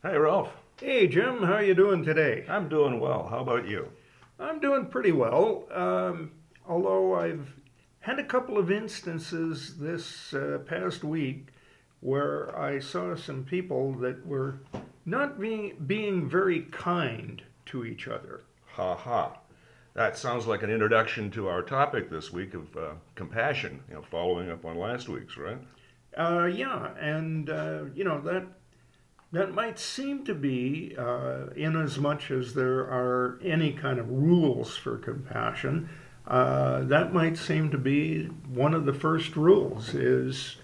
Hey, Ralph. Hey, Jim, how are you doing today? I'm doing well. How about you? I'm doing pretty well. Um, although I've had a couple of instances this uh, past week where I saw some people that were not being being very kind to each other. Ha ha. That sounds like an introduction to our topic this week of uh, compassion. You know, following up on last week's, right? Uh, yeah, and uh, you know that that might seem to be, uh, in as much as there are any kind of rules for compassion, uh, that might seem to be one of the first rules is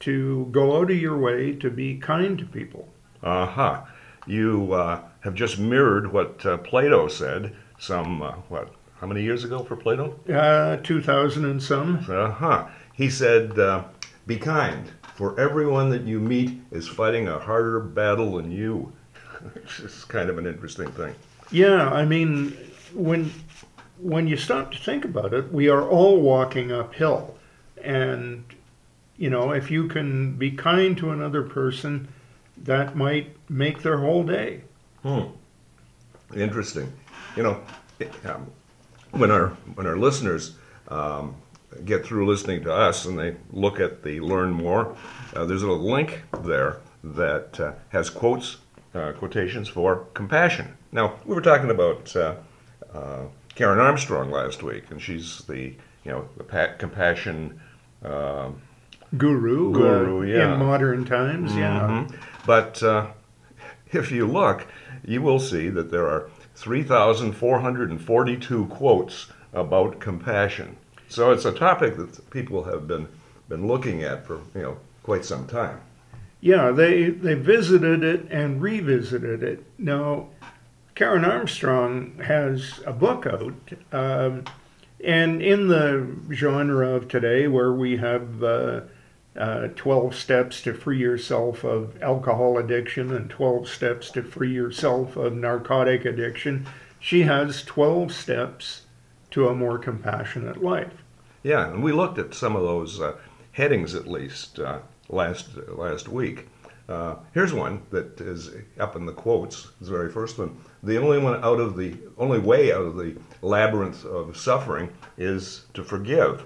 to go out of your way to be kind to people. Uh huh. You uh, have just mirrored what uh, Plato said some, uh, what, how many years ago for Plato? Uh, 2000 and some. Uh huh. He said, uh, Be kind, for everyone that you meet is fighting a harder battle than you. Which is kind of an interesting thing. Yeah, I mean, when when you stop to think about it, we are all walking uphill, and you know, if you can be kind to another person, that might make their whole day. Hmm. Interesting. You know, um, when our when our listeners um, get through listening to us and they look at the learn more, uh, there's a link there that uh, has quotes, uh, quotations for compassion. Now we were talking about uh, uh, Karen Armstrong last week, and she's the you know the pa- compassion. um Guru, Guru, uh, yeah. in modern times, yeah. Mhm. But uh, if you look, you will see that there are 3,442 quotes about compassion. So it's a topic that people have been, been looking at for you know quite some time. Yeah, they they visited it and revisited it. Now, Karen Armstrong has a book out, um, and in the genre of today, where we have uh, uh, 12 steps to free yourself of alcohol addiction and 12 steps to free yourself of narcotic addiction, she has 12 steps to a more compassionate life. Yeah, and we looked at some of those uh, headings at least uh, last last week. Uh, here's one that is up in the quotes. The very first one. The only one out of the only way out of the labyrinth of suffering is to forgive.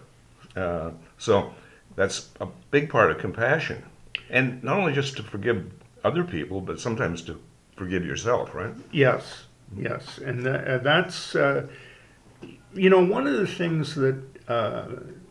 Uh, so that's a big part of compassion, and not only just to forgive other people, but sometimes to forgive yourself. Right? Yes, yes, and uh, that's uh, you know one of the things that uh,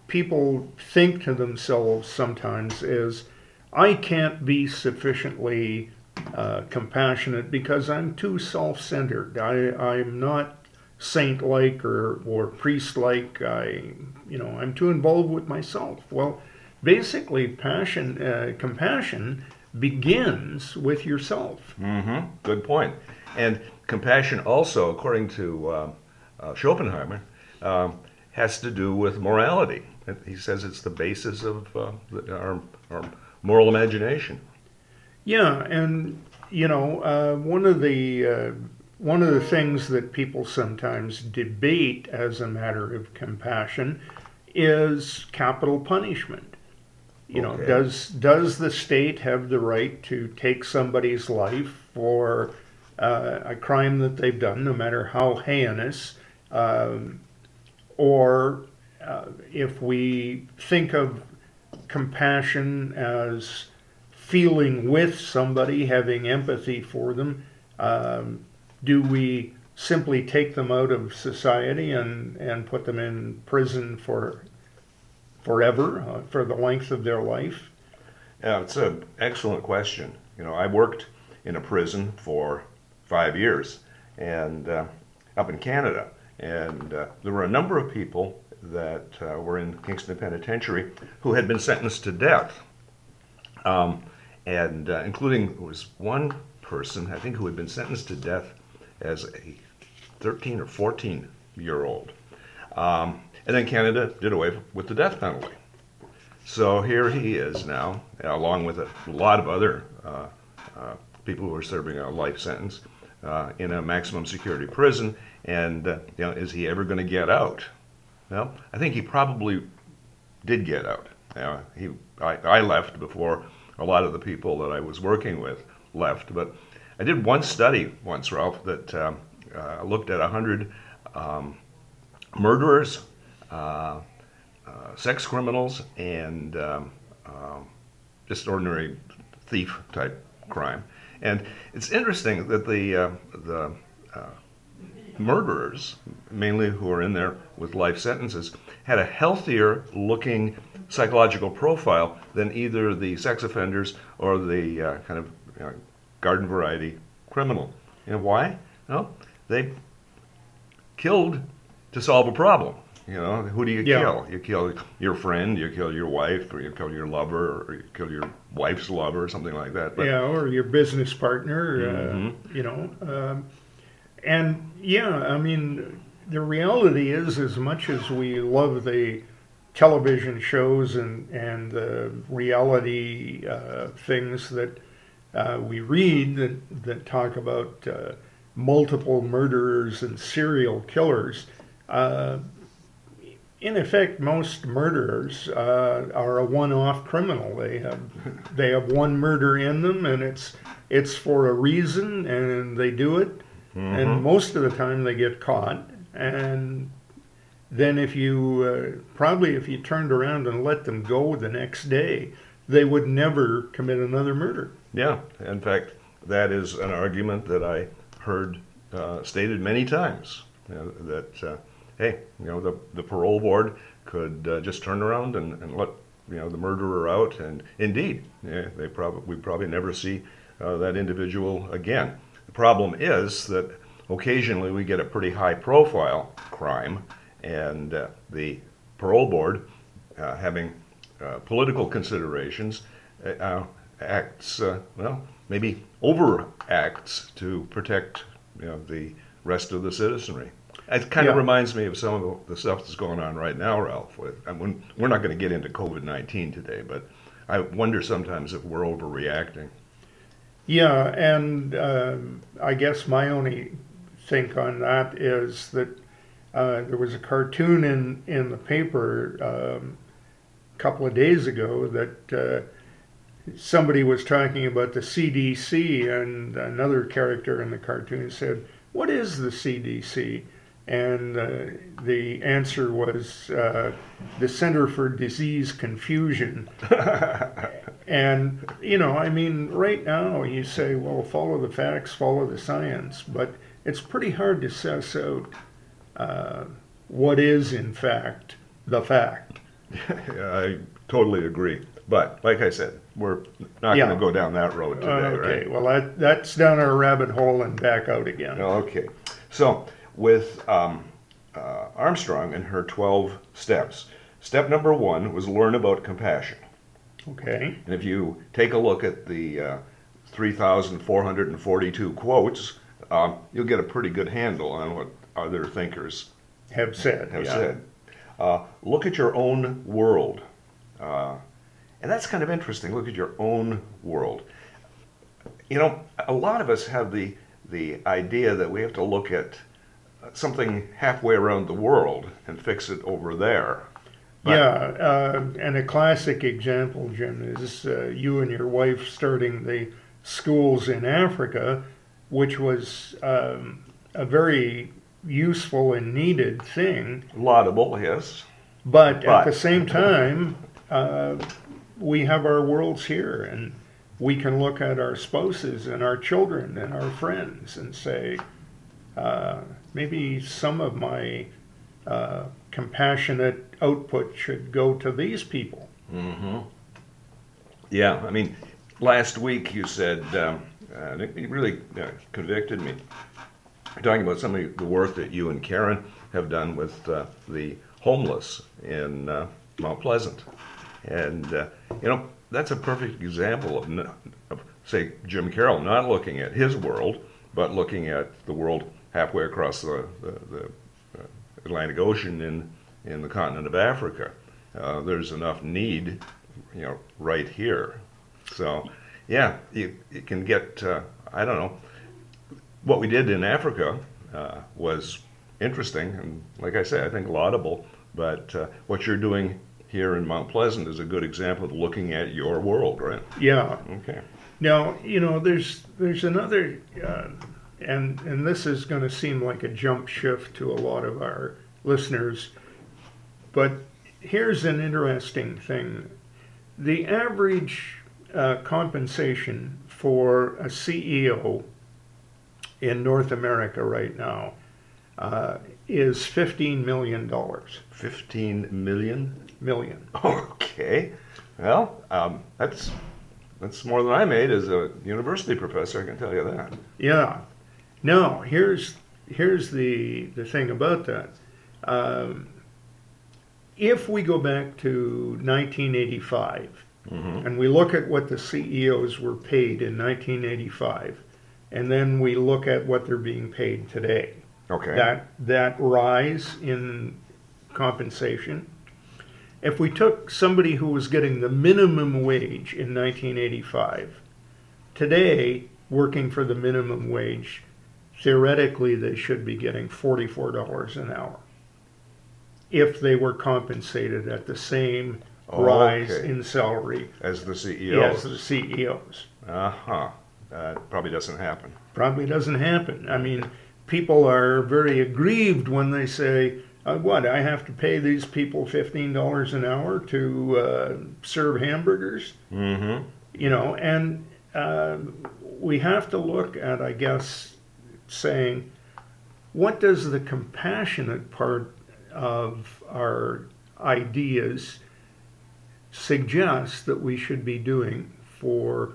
people think to themselves sometimes is, I can't be sufficiently uh, compassionate because I'm too self-centered. I I'm not saint-like or or priest-like. I you know I'm too involved with myself. Well, basically, passion, uh, compassion begins with yourself. Mm-hmm. Good point. And compassion also, according to uh, Schopenhauer, um, has to do with morality. He says it's the basis of uh, the, our, our moral imagination. Yeah, and you know, uh, one of the uh, one of the things that people sometimes debate as a matter of compassion is capital punishment. You know, does does the state have the right to take somebody's life for uh, a crime that they've done, no matter how heinous? Um, or uh, if we think of compassion as feeling with somebody, having empathy for them, um, do we simply take them out of society and, and put them in prison for forever, uh, for the length of their life? Yeah, it's an excellent question. You know, I worked in a prison for five years, and uh, up in Canada, and uh, there were a number of people that uh, were in Kingston Penitentiary who had been sentenced to death, um, and uh, including was one person I think who had been sentenced to death as a 13 or 14 year old, um, and then Canada did away with the death penalty. So here he is now, along with a lot of other uh, uh, people who are serving a life sentence uh, in a maximum security prison. And uh, you know, is he ever going to get out? Well, I think he probably did get out. You know, he, I, I left before a lot of the people that I was working with left, but I did one study once, Ralph, that um, uh, looked at 100 um, murderers, uh, uh, sex criminals, and um, um, just ordinary thief type crime. And it's interesting that the, uh, the uh, murderers, mainly who are in there with life sentences, had a healthier looking psychological profile than either the sex offenders or the uh, kind of you know, garden variety criminal. You know why? No, they killed to solve a problem. You know, who do you Yeah. kill? You kill your friend, you kill your wife, or you kill your lover, or you kill your wife's lover, or something like that. But yeah, or your business partner, Mhm. uh, you know. Um, and yeah, I mean, the reality is, as much as we love the television shows and and the reality uh, things that uh, we read that that talk about uh, multiple murderers and serial killers. Uh, in effect, most murderers uh, are a one-off criminal. They have they have one murder in them, and it's it's for a reason, and they do it. And most of the time, they get caught. And then, if you uh, probably if you turned around and let them go the next day, they would never commit another murder. Yeah, in fact, that is an argument that I heard uh, stated many times. You know, that uh, hey, you know, the the parole board could uh, just turn around and, and let you know the murderer out, and indeed, yeah, they probably we probably never see uh, that individual again. The problem is that occasionally we get a pretty high profile crime, and uh, the parole board, uh, having uh, political considerations, uh, uh, acts uh, well maybe overacts to protect you know the rest of the citizenry. It kind of reminds me of some of the, stuff that's going on right now, Ralph. With, I mean, we're not going to get into COVID nineteen today, but I wonder sometimes if we're overreacting. Yeah, and um I guess my only think on that is that uh, there was a cartoon in in the paper um, a couple of days ago that uh, somebody was talking about the CDC, and another character in the cartoon said, "What is the CDC?" And uh, the answer was uh, the Center for Disease Confusion. And, you know, I mean, right now you say, well, follow the facts, follow the science, but it's pretty hard to suss out uh, what is, in fact, the fact. I totally agree. But like I said, we're not Yeah. going to go down that road today, okay, right? well, that, that's down our rabbit hole and back out again. Okay. So with um, uh, Armstrong and her 12 steps, step number one was learn about compassion. Okay, And if you take a look at the uh, 3,442 quotes, um, you'll get a pretty good handle on what other thinkers have said. have yeah. said. Uh, look at your own world. Uh, and that's kind of interesting. Look at your own world. You know, a lot of us have the, the idea that we have to look at something halfway around the world and fix it over there. But- yeah, uh, and a classic example, Jim, is uh, you and your wife starting the schools in Africa, which was um, a very useful and needed thing. Laudable, yes. But, at the same time, uh, we have our worlds here, and we can look at our spouses and our children and our friends and say, uh, maybe some of my uh, compassionate output should go to these people. Mm-hmm. Yeah, I mean, last week you said, um, uh, it really uh, convicted me. Talking about some of the work that you and Karen have done with uh, the homeless in uh, Mount Pleasant. And, uh, you know, that's a perfect example of, of, say, Jim Carroll not looking at his world, but looking at the world halfway across the, the, the Atlantic Ocean in, in the continent of Africa. Uh, there's enough need, you know, right here. So, yeah, you, you can get, uh, I don't know, what we did in Africa uh, was interesting and, like I say, I think laudable. But uh, what you're doing here in Mount Pleasant is a good example of looking at your world, right? Yeah, Okay. Now, you know, there's there's another, uh, and and this is going to seem like a jump shift to a lot of our listeners, but here's an interesting thing: the average uh, compensation for a CEO in North America right now uh, is fifteen million dollars. 15 million? Million. Okay. Well, um, that's that's more than I made as a university professor. I can tell you that. Yeah. Now, here's here's the the thing about that. Um, if we go back to 1985 Mm-hmm. and we look at what the CEOs were paid in 1985, and then we look at what they're being paid today, Okay. that that rise in compensation. If we took somebody who was getting the minimum wage in 1985, today working for the minimum wage, theoretically they should be getting $44 an hour if they were compensated at the same Oh, rise okay. in salary as the CEO. as the CEOs. Uh huh. That probably doesn't happen. Probably doesn't happen. I mean, people are very aggrieved when they say, uh, "What? I have to pay these people fifteen dollars an hour to uh, serve hamburgers?" Mm-hmm. You know, and uh, we have to look at, I guess, saying, what does the compassionate part of our ideas suggest that we should be doing for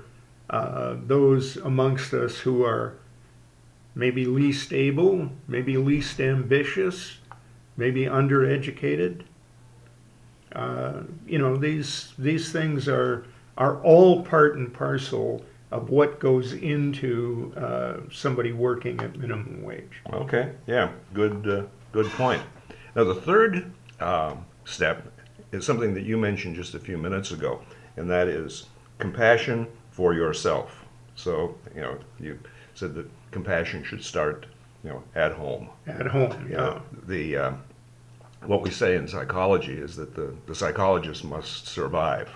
uh, those amongst us who are maybe least able, maybe least ambitious, maybe undereducated. Uh, you know, these these things are are all part and parcel of what goes into uh, somebody working at minimum wage. Okay. Yeah. Good. Uh, good point. Now the third um, step is something that you mentioned just a few minutes ago, and that is compassion for yourself. So you know you said that compassion should start you know at home. At home, yeah. Uh, the uh, what we say in psychology is that the, the psychologist must survive.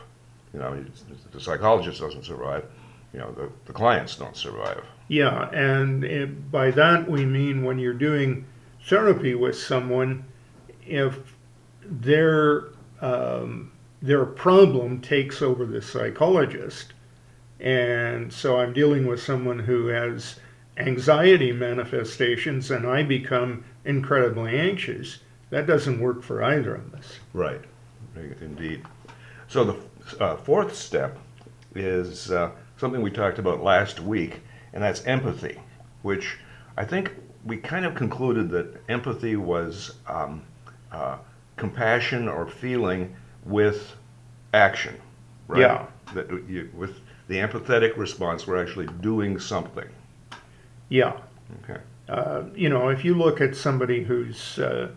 You know, the psychologist doesn't survive, you know, the, the clients don't survive. Yeah, and it, by that we mean when you're doing therapy with someone, if their um, their problem takes over the psychologist, and so I'm dealing with someone who has anxiety manifestations, and I become incredibly anxious. That doesn't work for either of us. Right, indeed. So the uh, fourth step is uh, something we talked about last week, and that's empathy, which I think we kind of concluded that empathy was um, uh, compassion or feeling with action. Right? Yeah. That you, with the empathetic response, we're actually doing something. Yeah. Okay. Uh, you know, if you look at somebody who's uh,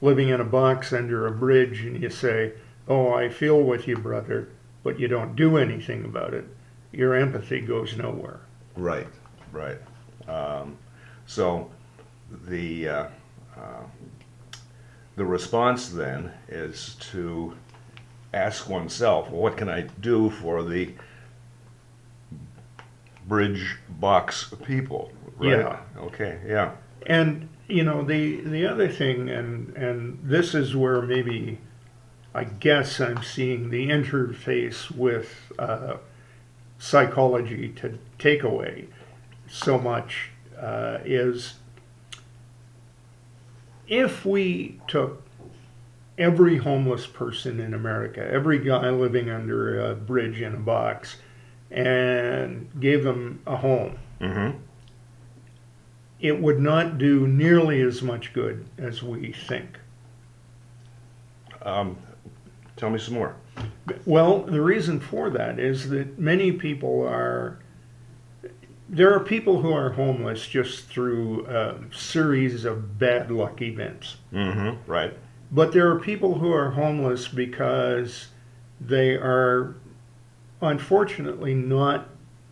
living in a box under a bridge and you say, Oh, I feel with you, brother, but you don't do anything about it, your empathy goes nowhere. Right, right. Um, so the uh, uh, the response then is to ask oneself, well, what can I do for the bridge box people? Right? Yeah. Okay. Yeah. And, you know, the, the other thing, and, and this is where maybe I guess I'm seeing the interface with uh, psychology to take away so much uh, is if we took every homeless person in America, every guy living under a bridge in a box, and gave them a home, Mm-hmm. it would not do nearly as much good as we think. Um, tell me some more. Well, the reason for that is that many people are. There are people who are homeless just through a series of bad luck events. Mm-hmm. Right. But there are people who are homeless because they are unfortunately not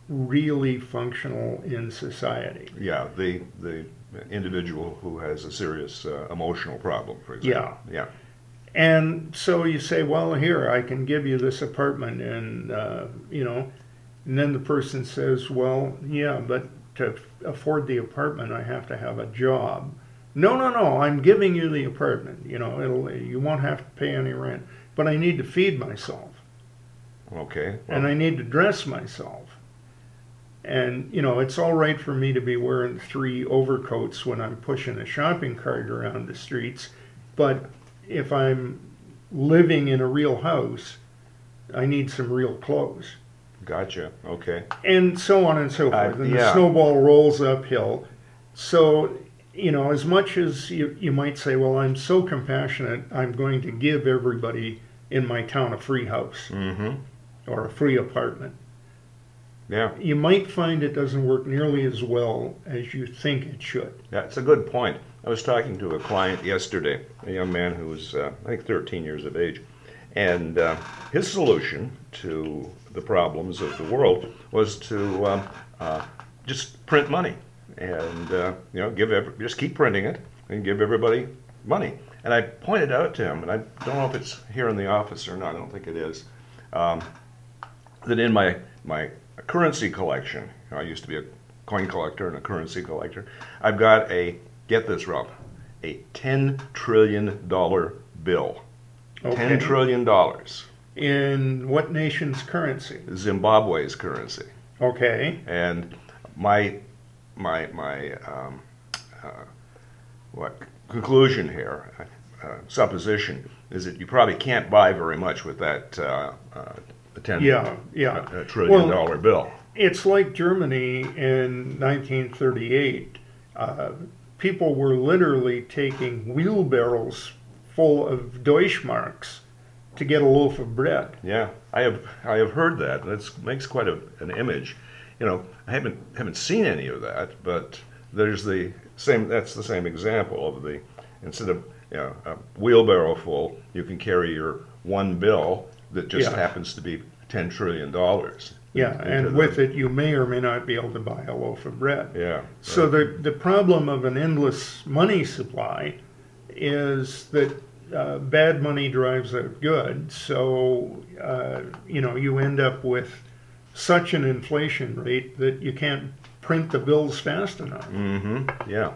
really functional in society. Yeah. The the individual who has a serious uh, emotional problem, for example. Yeah. Yeah. And so you say, well, here, I can give you this apartment, and, uh, you know, And then the person says, well, yeah, but to afford the apartment, I have to have a job. No, no, no, I'm giving you the apartment. You know, it'll, you won't have to pay any rent, but I need to feed myself Okay. and I need to dress myself. And, you know, it's all right for me to be wearing three overcoats when I'm pushing a shopping cart around the streets, but if I'm living in a real house, I need some real clothes. Gotcha. Okay. And so on and so Uh, forth. and yeah. the snowball rolls uphill. So, you know, as much as you, you might say, well, I'm so compassionate, I'm going to give everybody in my town a free house Mm-hmm. or a free apartment Yeah. you might find it doesn't work nearly as well as you think it should. That's a good point. I was talking to a client yesterday, a young man who was, uh, I think, 13 years of age, and uh, his solution to the problems of the world was to um, uh, just print money and uh, you know give every, just keep printing it and give everybody money. And I pointed out to him, and I don't know if it's here in the office or not. I don't think it is. Um, that in my my currency collection, you know, I used to be a coin collector and a currency collector. I've got a get this, Rob, a ten trillion dollar bill. Okay. Ten trillion dollars, In what nation's currency? Zimbabwe's currency, Okay. and my my my um, uh, what conclusion here, uh, supposition is that you probably can't buy very much with that uh, uh, ten Yeah, yeah. a trillion Well, dollar bill. It's like Germany in 1938. Uh, people were literally taking wheelbarrows full of Deutschmarks to get a loaf of bread. Yeah, I have I have heard that. That makes quite a, an image. You know, I haven't haven't seen any of that, but there's the same. That's the same example of the instead of you know, a wheelbarrow full, you can carry your one bill that just Yeah. happens to be ten trillion dollars. Yeah, and the- with it, you may or may not be able to buy a loaf of bread. Yeah. So right. the, the problem of an endless money supply is that uh, bad money drives out good. So, uh, you know, you end up with such an inflation rate that you can't print the bills fast enough. Mm-hmm. Yeah.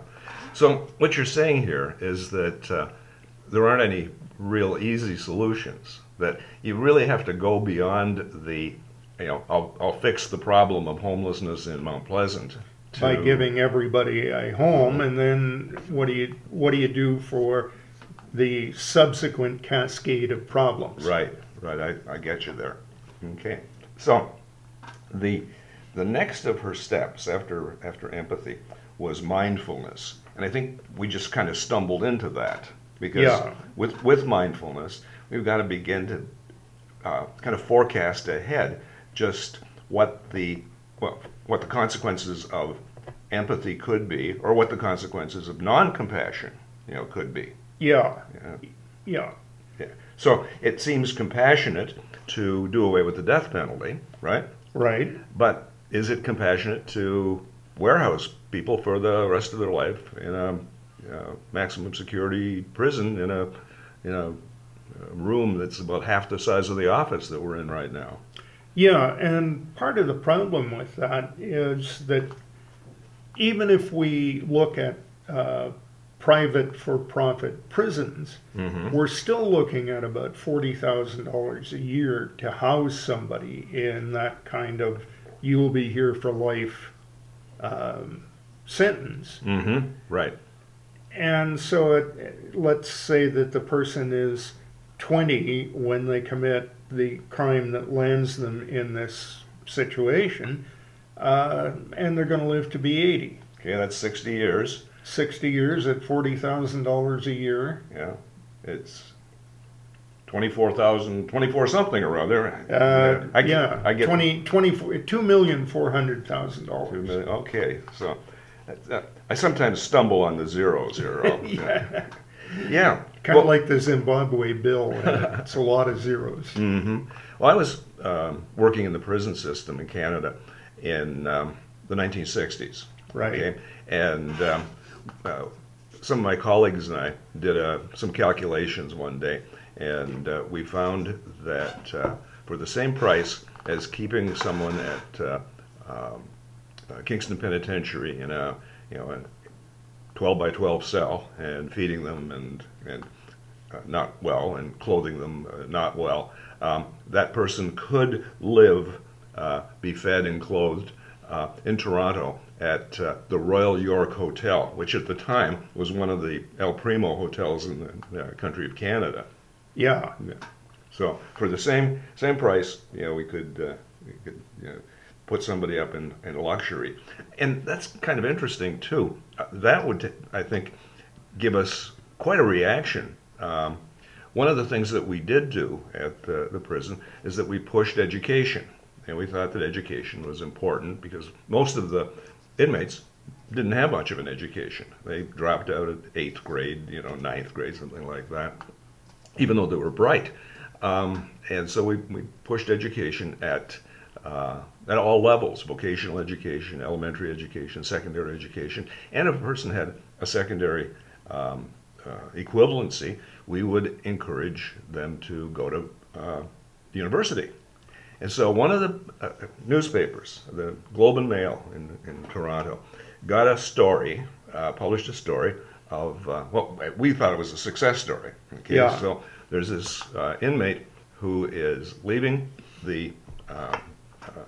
So what you're saying here is that uh, there aren't any real easy solutions. That you really have to go beyond the, you know, I'll, I'll fix the problem of homelessness in Mount Pleasant. By giving everybody a home, and then what do you what do you do for the subsequent cascade of problems? Right. Right. I, I get you there. Okay. So the the next of her steps after after empathy was mindfulness, and I think we just kind of stumbled into that because Yeah. with with mindfulness we've got to begin to uh, kind of forecast ahead just what the well, what the consequences of empathy could be, or what the consequences of non-compassion, you know, could be. Yeah, Yeah. yeah, Yeah. So it seems compassionate to do away with the death penalty, right? right. But is it compassionate to warehouse people for the rest of their life in a uh, maximum security prison in a in a a room that's about half the size of the office that we're in right now? Yeah, and part of the problem with that is that even if we look at uh, private for profit prisons, Mm-hmm. we're still looking at about $40,000 a year to house somebody in that kind of you'll be here for life um, sentence. Mm-hmm. Right. And so it, let's say that the person is 20 when they commit the crime that lands them in this situation, uh, and they're going to live to be 80. Okay, that's 60 years. 60 years at $40,000 a year. Yeah. It's 24,000, 24 something or other. Uh, I get, yeah, I get 20, 24 $2,400,000. Okay, so uh, I sometimes stumble on the zeros here. I'll- yeah. Yeah. Kind of like the Zimbabwe bill. it's a lot of zeros. hmm Well, I was um, working in the prison system in Canada in um, the 1960s. Right. Okay, and um, uh, some of my colleagues and I did uh, some calculations one day, and uh, we found that uh, for the same price as keeping someone at uh, um, uh, Kingston Penitentiary in a you know 12 by 12 cell and feeding them and and uh, not well and clothing them uh, not well. Um, that person could live, uh, be fed and clothed uh, in Toronto at uh, the Royal York Hotel, which at the time was one of the El Primo hotels in the country of Canada. Yeah. yeah. So for the same same price, you know, we could uh, we could you know, put somebody up in, in luxury, and that's kind of interesting too. Uh, that would, I think, give us quite a reaction. Um, one of the things that we did do at the, the prison is that we pushed education, and we thought that education was important because most of the inmates didn't have much of an education. They dropped out at eighth grade, you know, ninth grade, something like that, even though they were bright. Um, and so we, we pushed education at uh, at all levels vocational education, elementary education, secondary education. And if a person had a secondary um, uh, equivalency, we would encourage them to go to uh, university. And so one of the uh, newspapers, the Globe and Mail in, in Toronto, got a story, uh, published a story of, uh, well, we thought it was a success story. Okay? Yeah. So there's this inmate who is leaving the uh,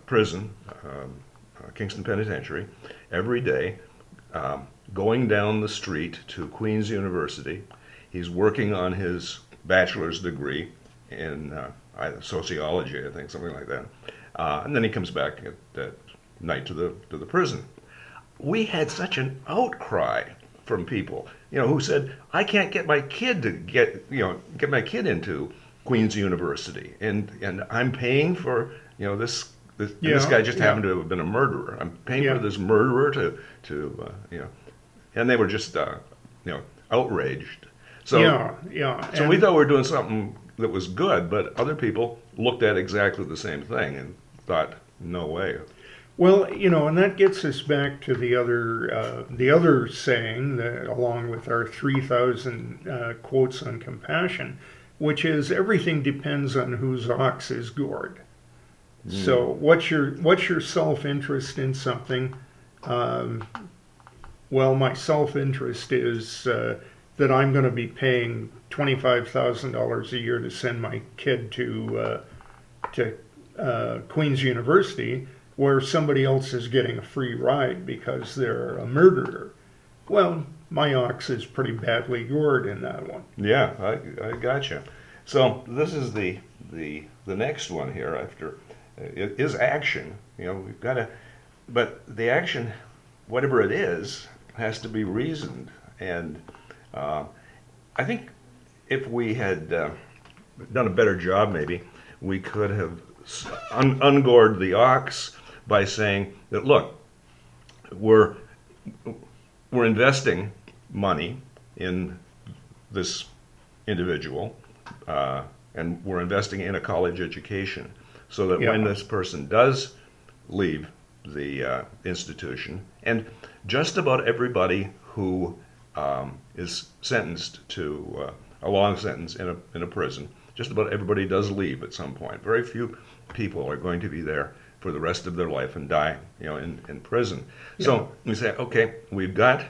prison, um, uh, Kingston Penitentiary, every day, um, going down the street to Queen's University. He's working on his bachelor's degree in uh, sociology, I think, something like that. Uh, and then he comes back at, at, night to the to the prison. We had such an outcry from people, you know, who said, "I can't get my kid to get, you know, get my kid into Queen's University, and and I'm paying for, you know, this this, yeah, this guy just yeah. happened to have been a murderer. I'm paying yeah. for this murderer to to uh, you know, and they were just uh, you know outraged. So yeah, yeah. So and we thought we were doing something that was good, but other people looked at exactly the same thing and thought, no way. Well, you know, and that gets us back to the other uh, the other saying that, along with our three thousand uh, quotes on compassion, which is everything depends on whose ox is gored. So what's your what's your self interest in something? Um, well, my self interest is uh, that I'm going to be paying twenty five thousand dollars a year to send my kid to uh, to uh, Queen's University, where somebody else is getting a free ride because they're a murderer. Well, my ox is pretty badly gored in that one. Yeah, I, I gotcha. So this is the the the next one here after is action. You know, we've got to, but the action, whatever it is, has to be reasoned. And uh, I think if we had uh, done a better job, maybe we could have un- ungored the ox by saying that look, we're we're investing money in this individual, uh, and we're investing in a college education so that yeah. when this person does leave the uh, institution, and just about everybody who um, is sentenced to uh, a long sentence in a, in a prison, just about everybody does leave at some point. Very few people are going to be there for the rest of their life and die, you know, in, in prison. Yeah. So we say, okay, we've got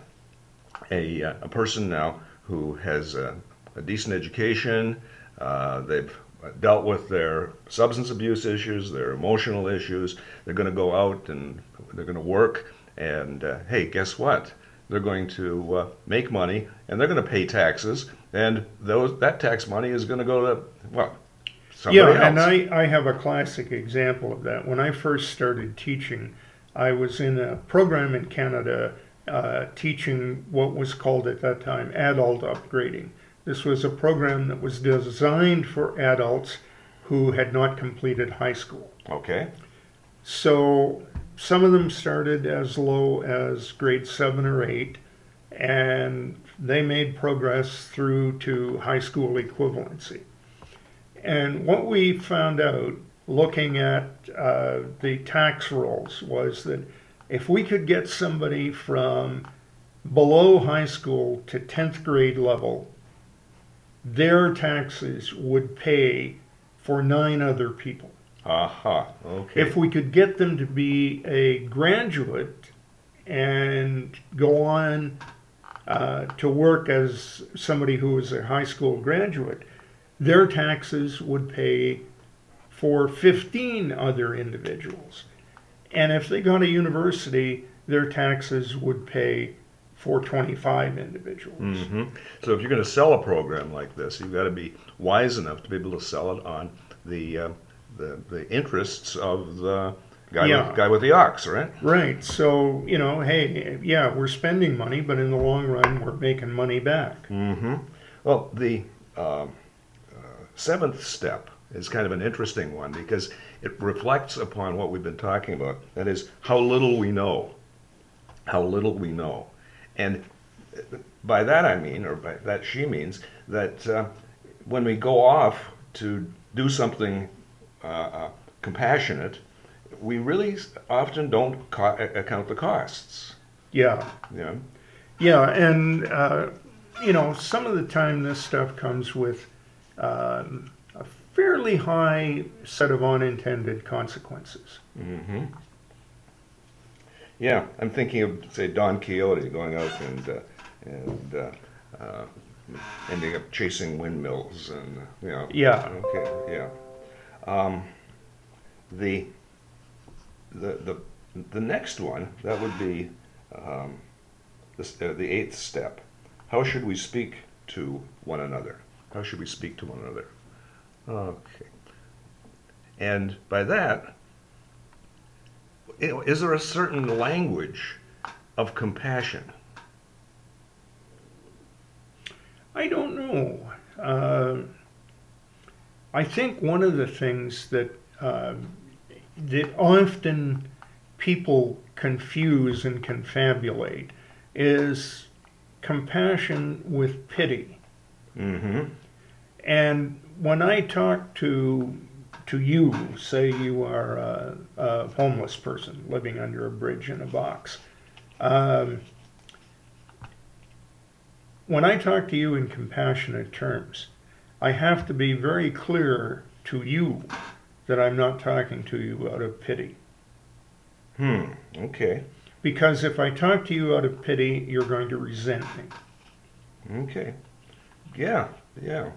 a, uh, a person now who has a, a decent education. Uh, they've dealt with their substance abuse issues, their emotional issues. They're going to go out and they're going to work. And uh, hey, guess what? They're going to uh, make money and they're going to pay taxes. And those that tax money is going to go to well, somebody yeah. Else. And I I have a classic example of that. When I first started teaching, I was in a program in Canada uh, teaching what was called at that time adult upgrading this was a program that was designed for adults who had not completed high school. Okay. So some of them started as low as grade seven or eight, and they made progress through to high school equivalency. And what we found out looking at uh, the tax rolls was that if we could get somebody from below high school to 10th grade level their taxes would pay for nine other people. Aha. Okay. If we could get them to be a graduate and go on uh, to work as somebody who is a high school graduate, their taxes would pay for 15 other individuals. And if they go to university, their taxes would pay for 25 individuals. hmm So if you're going to sell a program like this, you've got to be wise enough to be able to sell it on the uh, the, the interests of the guy Yeah. with, guy with the ox, right? Right. So, you know, hey, yeah, we're spending money, but in the long run, we're making money back. Mm-hmm. Well, the um, uh, seventh step is kind of an interesting one because it reflects upon what we've been talking about. That is, how little we know. How little we know. And by that I mean, or by that she means, that uh, when we go off to do something uh, uh, compassionate, we really often don't co- account the costs. Yeah. Know? Yeah. And, uh, you know, some of the time this stuff comes with um, a fairly high set of unintended consequences. hmm Yeah, I'm thinking of say Don Quixote going out and uh, and uh, uh, ending up chasing windmills and you know. Yeah. Okay. Yeah. Um, the the the the next one that would be um, this, uh, the eighth step. How should we speak to one another? How should we speak to one another? Okay. And by that, you know, is there a certain language of compassion? I don't know. Uh, I think one of the things that uh, that often people confuse and confabulate is compassion with pity. Mm-hmm. And when I talk to to you, say you are a, a homeless person living under a bridge in a box, um, when I talk to you in compassionate terms, I have to be very clear to you that I'm not talking to you out of pity. Hmm. Okay. Because if I talk to you out of pity, you're going to resent me. Okay. Yeah. Yeah.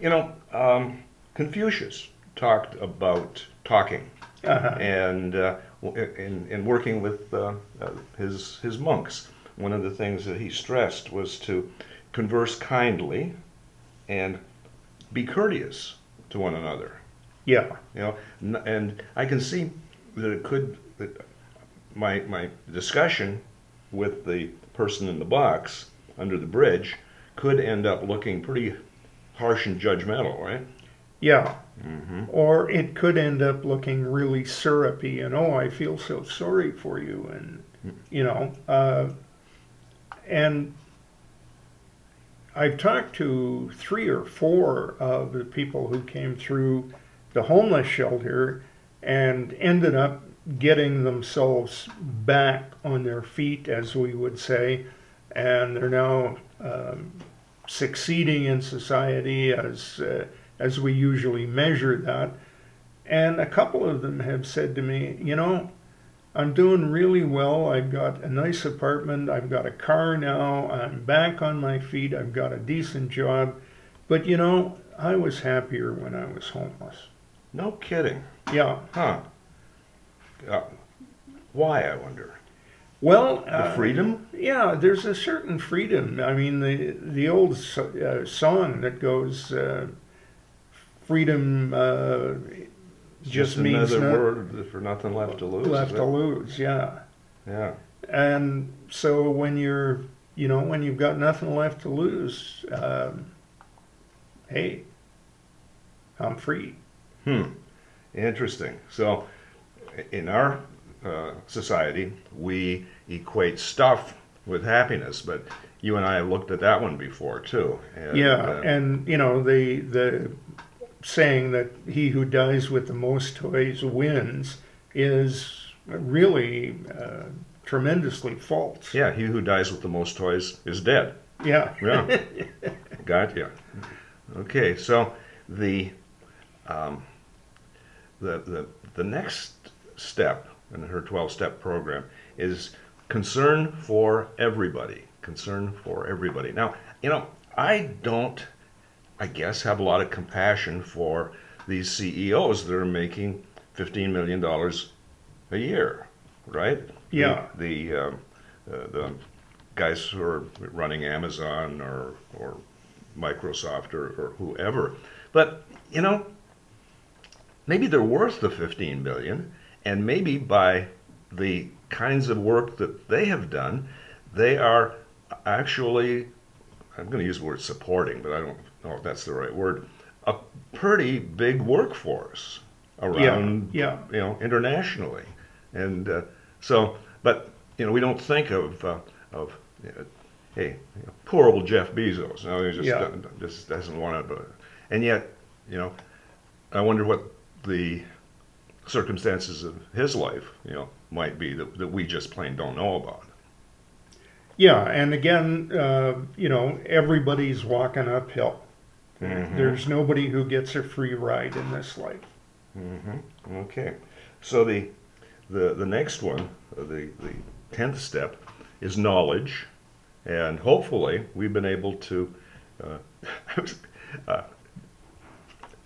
You know, um, Confucius talked about talking, Uh-huh. and uh, in in working with uh, uh, his his monks, one of the things that he stressed was to converse kindly, and be courteous to one another. Yeah. you know and i can see that it could that my my discussion with the person in the box under the bridge could end up looking pretty harsh and judgmental right Yeah. Mm-hmm. Or it could end up looking really syrupy and, oh, I feel so sorry for you. And, you know, uh, and I've talked to three or four of the people who came through the homeless shelter and ended up getting themselves back on their feet, as we would say, and they're now um, succeeding in society as uh, as we usually measure that. And a couple of them have said to me, you know, I'm doing really well. I've got a nice apartment. I've got a car now. I'm back on my feet. I've got a decent job. But you know, I was happier when I was homeless. no kidding Yeah. huh uh, why i wonder Well, the uh, freedom Yeah, there's a certain freedom. I mean, the the old uh, song that goes, uh, "Freedom uh, just, means another no- word for nothing left to lose left to lose." Yeah, yeah and so when you're, you know, when you've got nothing left to lose, um, hey, I'm free. Hmm. Interesting. So, in our uh, society, we equate stuff with happiness, but you and I have looked at that one before too. And, Yeah, uh, and you know the the saying that he who dies with the most toys wins is really uh, tremendously false. yeah, he who dies with the most toys is dead. Yeah. Yeah. Got you. Okay, so the um, the, the, the next step in her 12 step program is concern for everybody. Concern for everybody. Now, you know, I don't, I guess, have a lot of compassion for these CEOs that are making $15 million a year, right? Yeah. The, the, um, uh, the guys who are running Amazon or, or Microsoft or, or whoever. But, you know, maybe they're worth the 15 billion and maybe by the kinds of work that they have done, they are actually, I'm going to use the word supporting, but I don't if that's the right word, a pretty big workforce around, yeah. you know, internationally. And uh, so, but, you know, we don't think of, uh, of you know, hey, you know, poor old Jeff Bezos. No, he just, Yeah. just doesn't want to. And yet, you know, I wonder what the circumstances of his life, you know, might be that, that we just plain don't know about. Yeah, and again, uh, you know, everybody's walking uphill. Mhm. There's nobody who gets a free ride in this life. Mm-hmm. Okay. So the the the next one, uh, the the tenth step, is knowledge, and hopefully we've been able to uh, uh,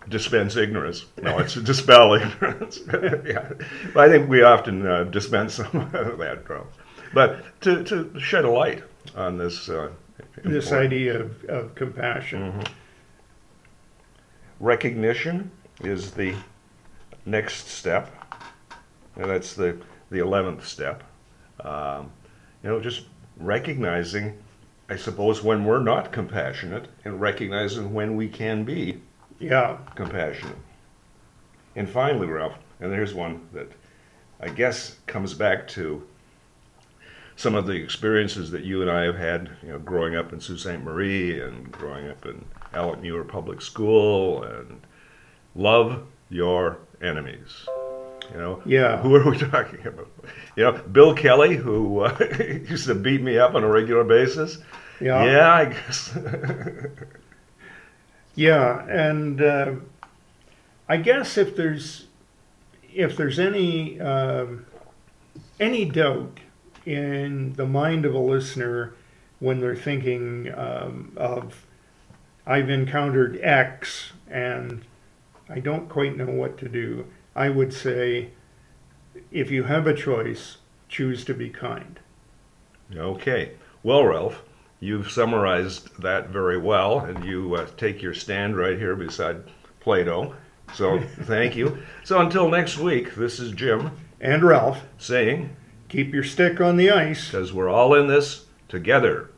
dispense ignorance. No, it's dispel ignorance. yeah, but I think we often uh, dispense some of that problem. But to to shed a light on this. Uh, This idea of, of compassion. Recognition is the next step, and that's the the eleventh step. Um, you know, just recognizing, I suppose, when we're not compassionate, and recognizing when we can be Yeah, compassionate. And finally, Ralph, and there's one that I guess comes back to some of the experiences that you and I have had, you know, growing up in Sault Ste. Marie and growing up in Alec Muir Public School, and love your enemies. You know, Yeah. Who are we talking about? You know, Bill Kelly, who uh, used to beat me up on a regular basis. yeah, yeah I guess. Yeah, and uh, I guess if there's if there's any um, any doubt in the mind of a listener when they're thinking um, of I've encountered X and I don't quite know what to do, I would say if you have a choice, choose to be kind. Okay. Well, Ralph, you've summarized that very well, and you uh, take your stand right here beside Plato. So thank you. So until next week, this is Jim And Ralph, saying, keep your stick on the ice. because we're all in this together.